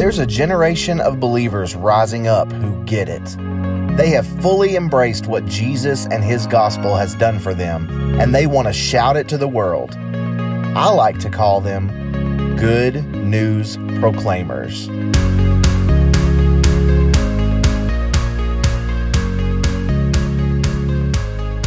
There's a generation of believers rising up who get it. They have fully embraced what Jesus and his gospel has done for them, and they want to shout it to the world. I like to call them good news proclaimers.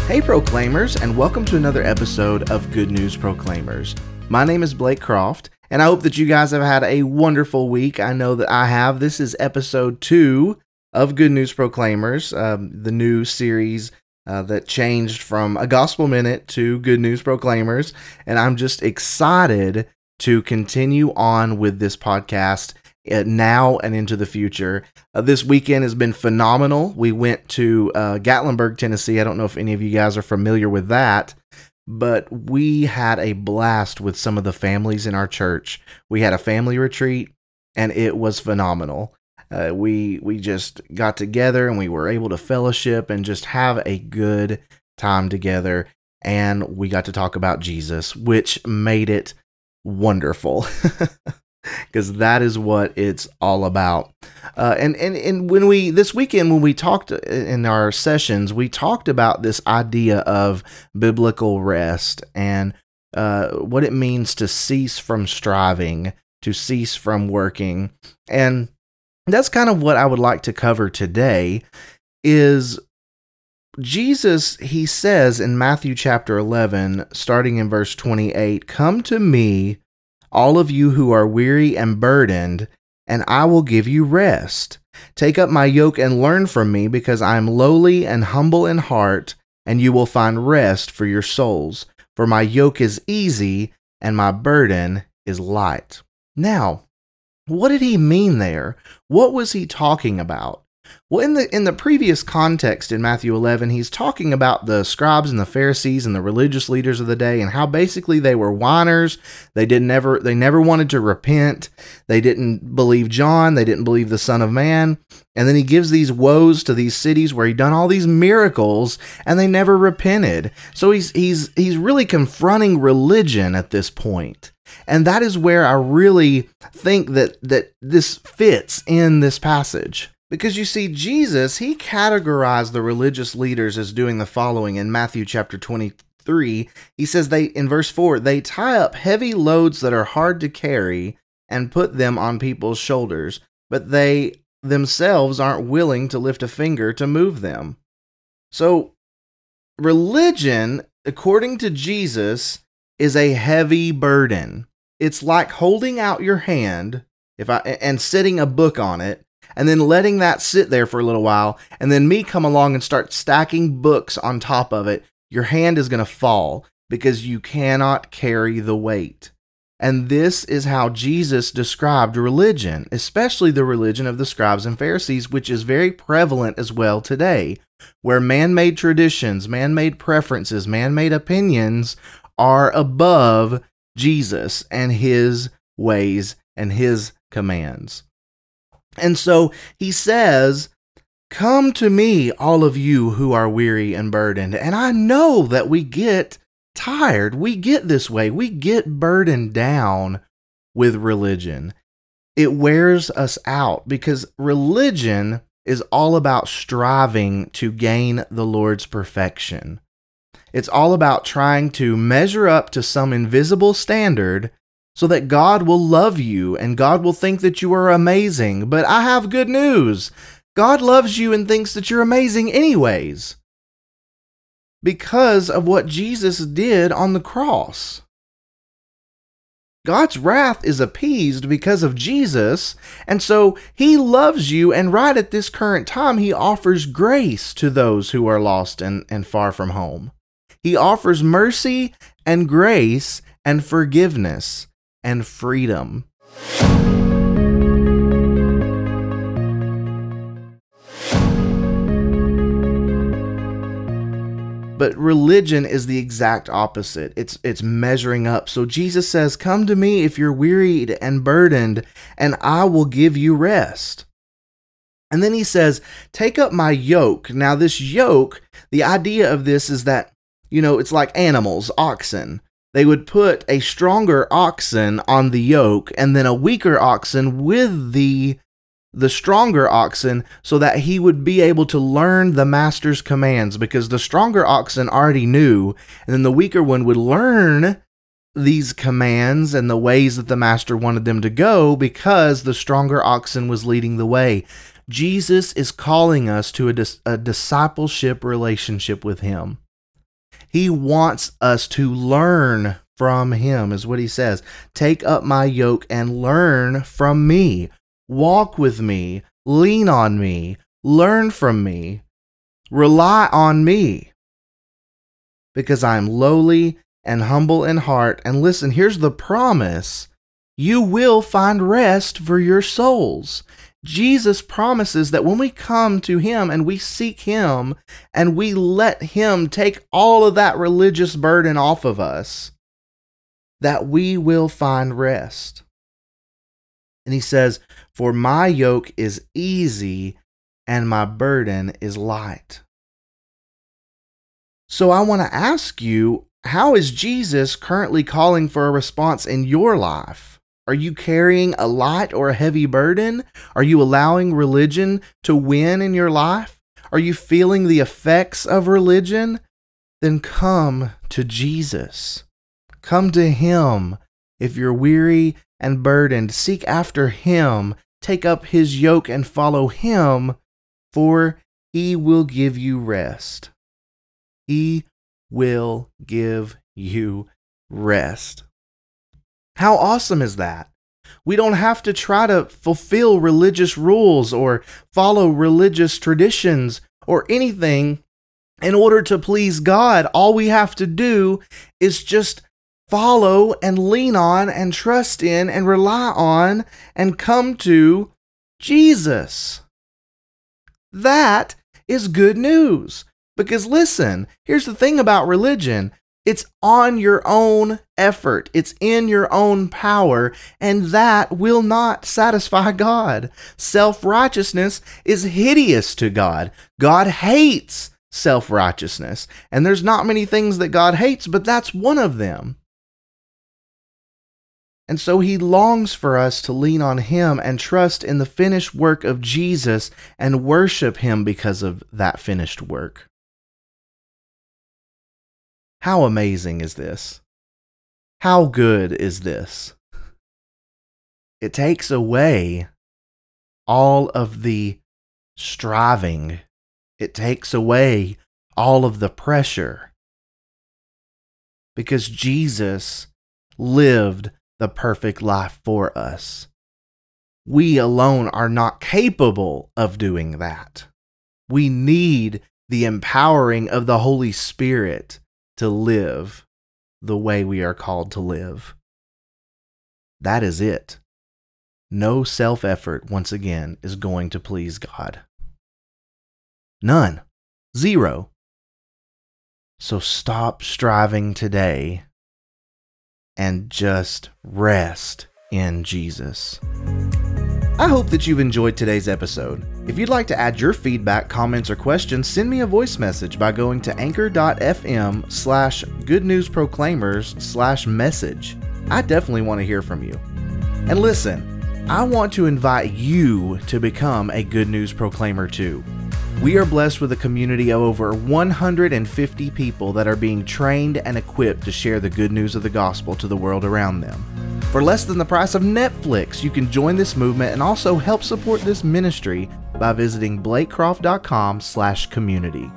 Hey, Proclaimers, and welcome to another episode of Good News Proclaimers. My name is Blake Croft, and I hope that you guys have had a wonderful week. I know that I have. This is episode two of Good News Proclaimers, um, the new series uh, that changed from a Gospel Minute to Good News Proclaimers. And I'm just excited to continue on with this podcast uh, now and into the future. Uh, this weekend has been phenomenal. We went to uh, Gatlinburg, Tennessee. I don't know if any of you guys are familiar with that, but we had a blast with some of the families in our church. We had a family retreat, and it was phenomenal. Uh, we we just got together and we were able to fellowship and just have a good time together. And we got to talk about Jesus, which made it wonderful. because that is what it's all about. Uh, and and and when we this weekend when we talked in our sessions, we talked about this idea of biblical rest and uh, what it means to cease from striving, to cease from working, and that's kind of what I would like to cover today. Is Jesus, he says in Matthew chapter 11, starting in verse 28, Come to me, all of you who are weary and burdened, and I will give you rest. Take up my yoke and learn from me, because I am lowly and humble in heart, and you will find rest for your souls. For my yoke is easy, and my burden is light. Now, what did he mean there? What was he talking about? Well, in the in the previous context in Matthew 11, he's talking about the scribes and the Pharisees and the religious leaders of the day and how basically they were whiners. They didn't never they never wanted to repent. They didn't believe John, they didn't believe the Son of Man. And then he gives these woes to these cities where he done all these miracles and they never repented. So he's he's he's really confronting religion at this point. And that is where I really think that that this fits in this passage. Because you see, Jesus, he categorized the religious leaders as doing the following in Matthew chapter 23. He says they in verse 4, they tie up heavy loads that are hard to carry and put them on people's shoulders, but they themselves aren't willing to lift a finger to move them. So religion, according to Jesus, is a heavy burden. It's like holding out your hand if I and setting a book on it and then letting that sit there for a little while, and then me come along and start stacking books on top of it, your hand is going to fall because you cannot carry the weight. And this is how Jesus described religion, especially the religion of the scribes and Pharisees, which is very prevalent as well today, where man made traditions, man made preferences, man made opinions are above Jesus and his ways and his commands. And so he says, Come to me, all of you who are weary and burdened. And I know that we get tired. We get this way. We get burdened down with religion. It wears us out because religion is all about striving to gain the Lord's perfection. It's all about trying to measure up to some invisible standard so that God will love you and God will think that you are amazing. But I have good news God loves you and thinks that you're amazing, anyways, because of what Jesus did on the cross. God's wrath is appeased because of Jesus, and so he loves you, and right at this current time, he offers grace to those who are lost and, and far from home. He offers mercy and grace and forgiveness and freedom. But religion is the exact opposite. It's it's measuring up. So Jesus says, "Come to me if you're wearied and burdened, and I will give you rest." And then he says, "Take up my yoke." Now this yoke, the idea of this is that, you know, it's like animals, oxen they would put a stronger oxen on the yoke and then a weaker oxen with the the stronger oxen so that he would be able to learn the master's commands because the stronger oxen already knew and then the weaker one would learn these commands and the ways that the master wanted them to go because the stronger oxen was leading the way. Jesus is calling us to a, dis- a discipleship relationship with him. He wants us to learn from him, is what he says. Take up my yoke and learn from me. Walk with me. Lean on me. Learn from me. Rely on me. Because I am lowly and humble in heart. And listen, here's the promise you will find rest for your souls. Jesus promises that when we come to Him and we seek Him and we let Him take all of that religious burden off of us, that we will find rest. And He says, For my yoke is easy and my burden is light. So I want to ask you, how is Jesus currently calling for a response in your life? Are you carrying a light or a heavy burden? Are you allowing religion to win in your life? Are you feeling the effects of religion? Then come to Jesus. Come to Him. If you're weary and burdened, seek after Him. Take up His yoke and follow Him, for He will give you rest. He will give you rest. How awesome is that? We don't have to try to fulfill religious rules or follow religious traditions or anything in order to please God. All we have to do is just follow and lean on and trust in and rely on and come to Jesus. That is good news. Because listen, here's the thing about religion it's on your own effort. It's in your own power, and that will not satisfy God. Self righteousness is hideous to God. God hates self righteousness, and there's not many things that God hates, but that's one of them. And so he longs for us to lean on him and trust in the finished work of Jesus and worship him because of that finished work. How amazing is this? How good is this? It takes away all of the striving, it takes away all of the pressure. Because Jesus lived the perfect life for us. We alone are not capable of doing that. We need the empowering of the Holy Spirit to live the way we are called to live. That is it. No self effort, once again, is going to please God. None. Zero. So stop striving today and just rest in Jesus. I hope that you've enjoyed today's episode. If you'd like to add your feedback, comments, or questions, send me a voice message by going to anchor.fm slash goodnewsproclaimers slash message. I definitely want to hear from you. And listen, I want to invite you to become a Good News Proclaimer too. We are blessed with a community of over 150 people that are being trained and equipped to share the good news of the gospel to the world around them. For less than the price of Netflix, you can join this movement and also help support this ministry by visiting blakecroft.com/community.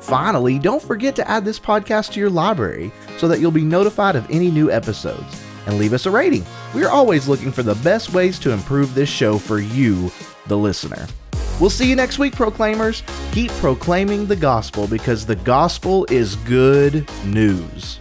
Finally, don't forget to add this podcast to your library so that you'll be notified of any new episodes and leave us a rating. We're always looking for the best ways to improve this show for you, the listener. We'll see you next week, proclaimers. Keep proclaiming the gospel because the gospel is good news.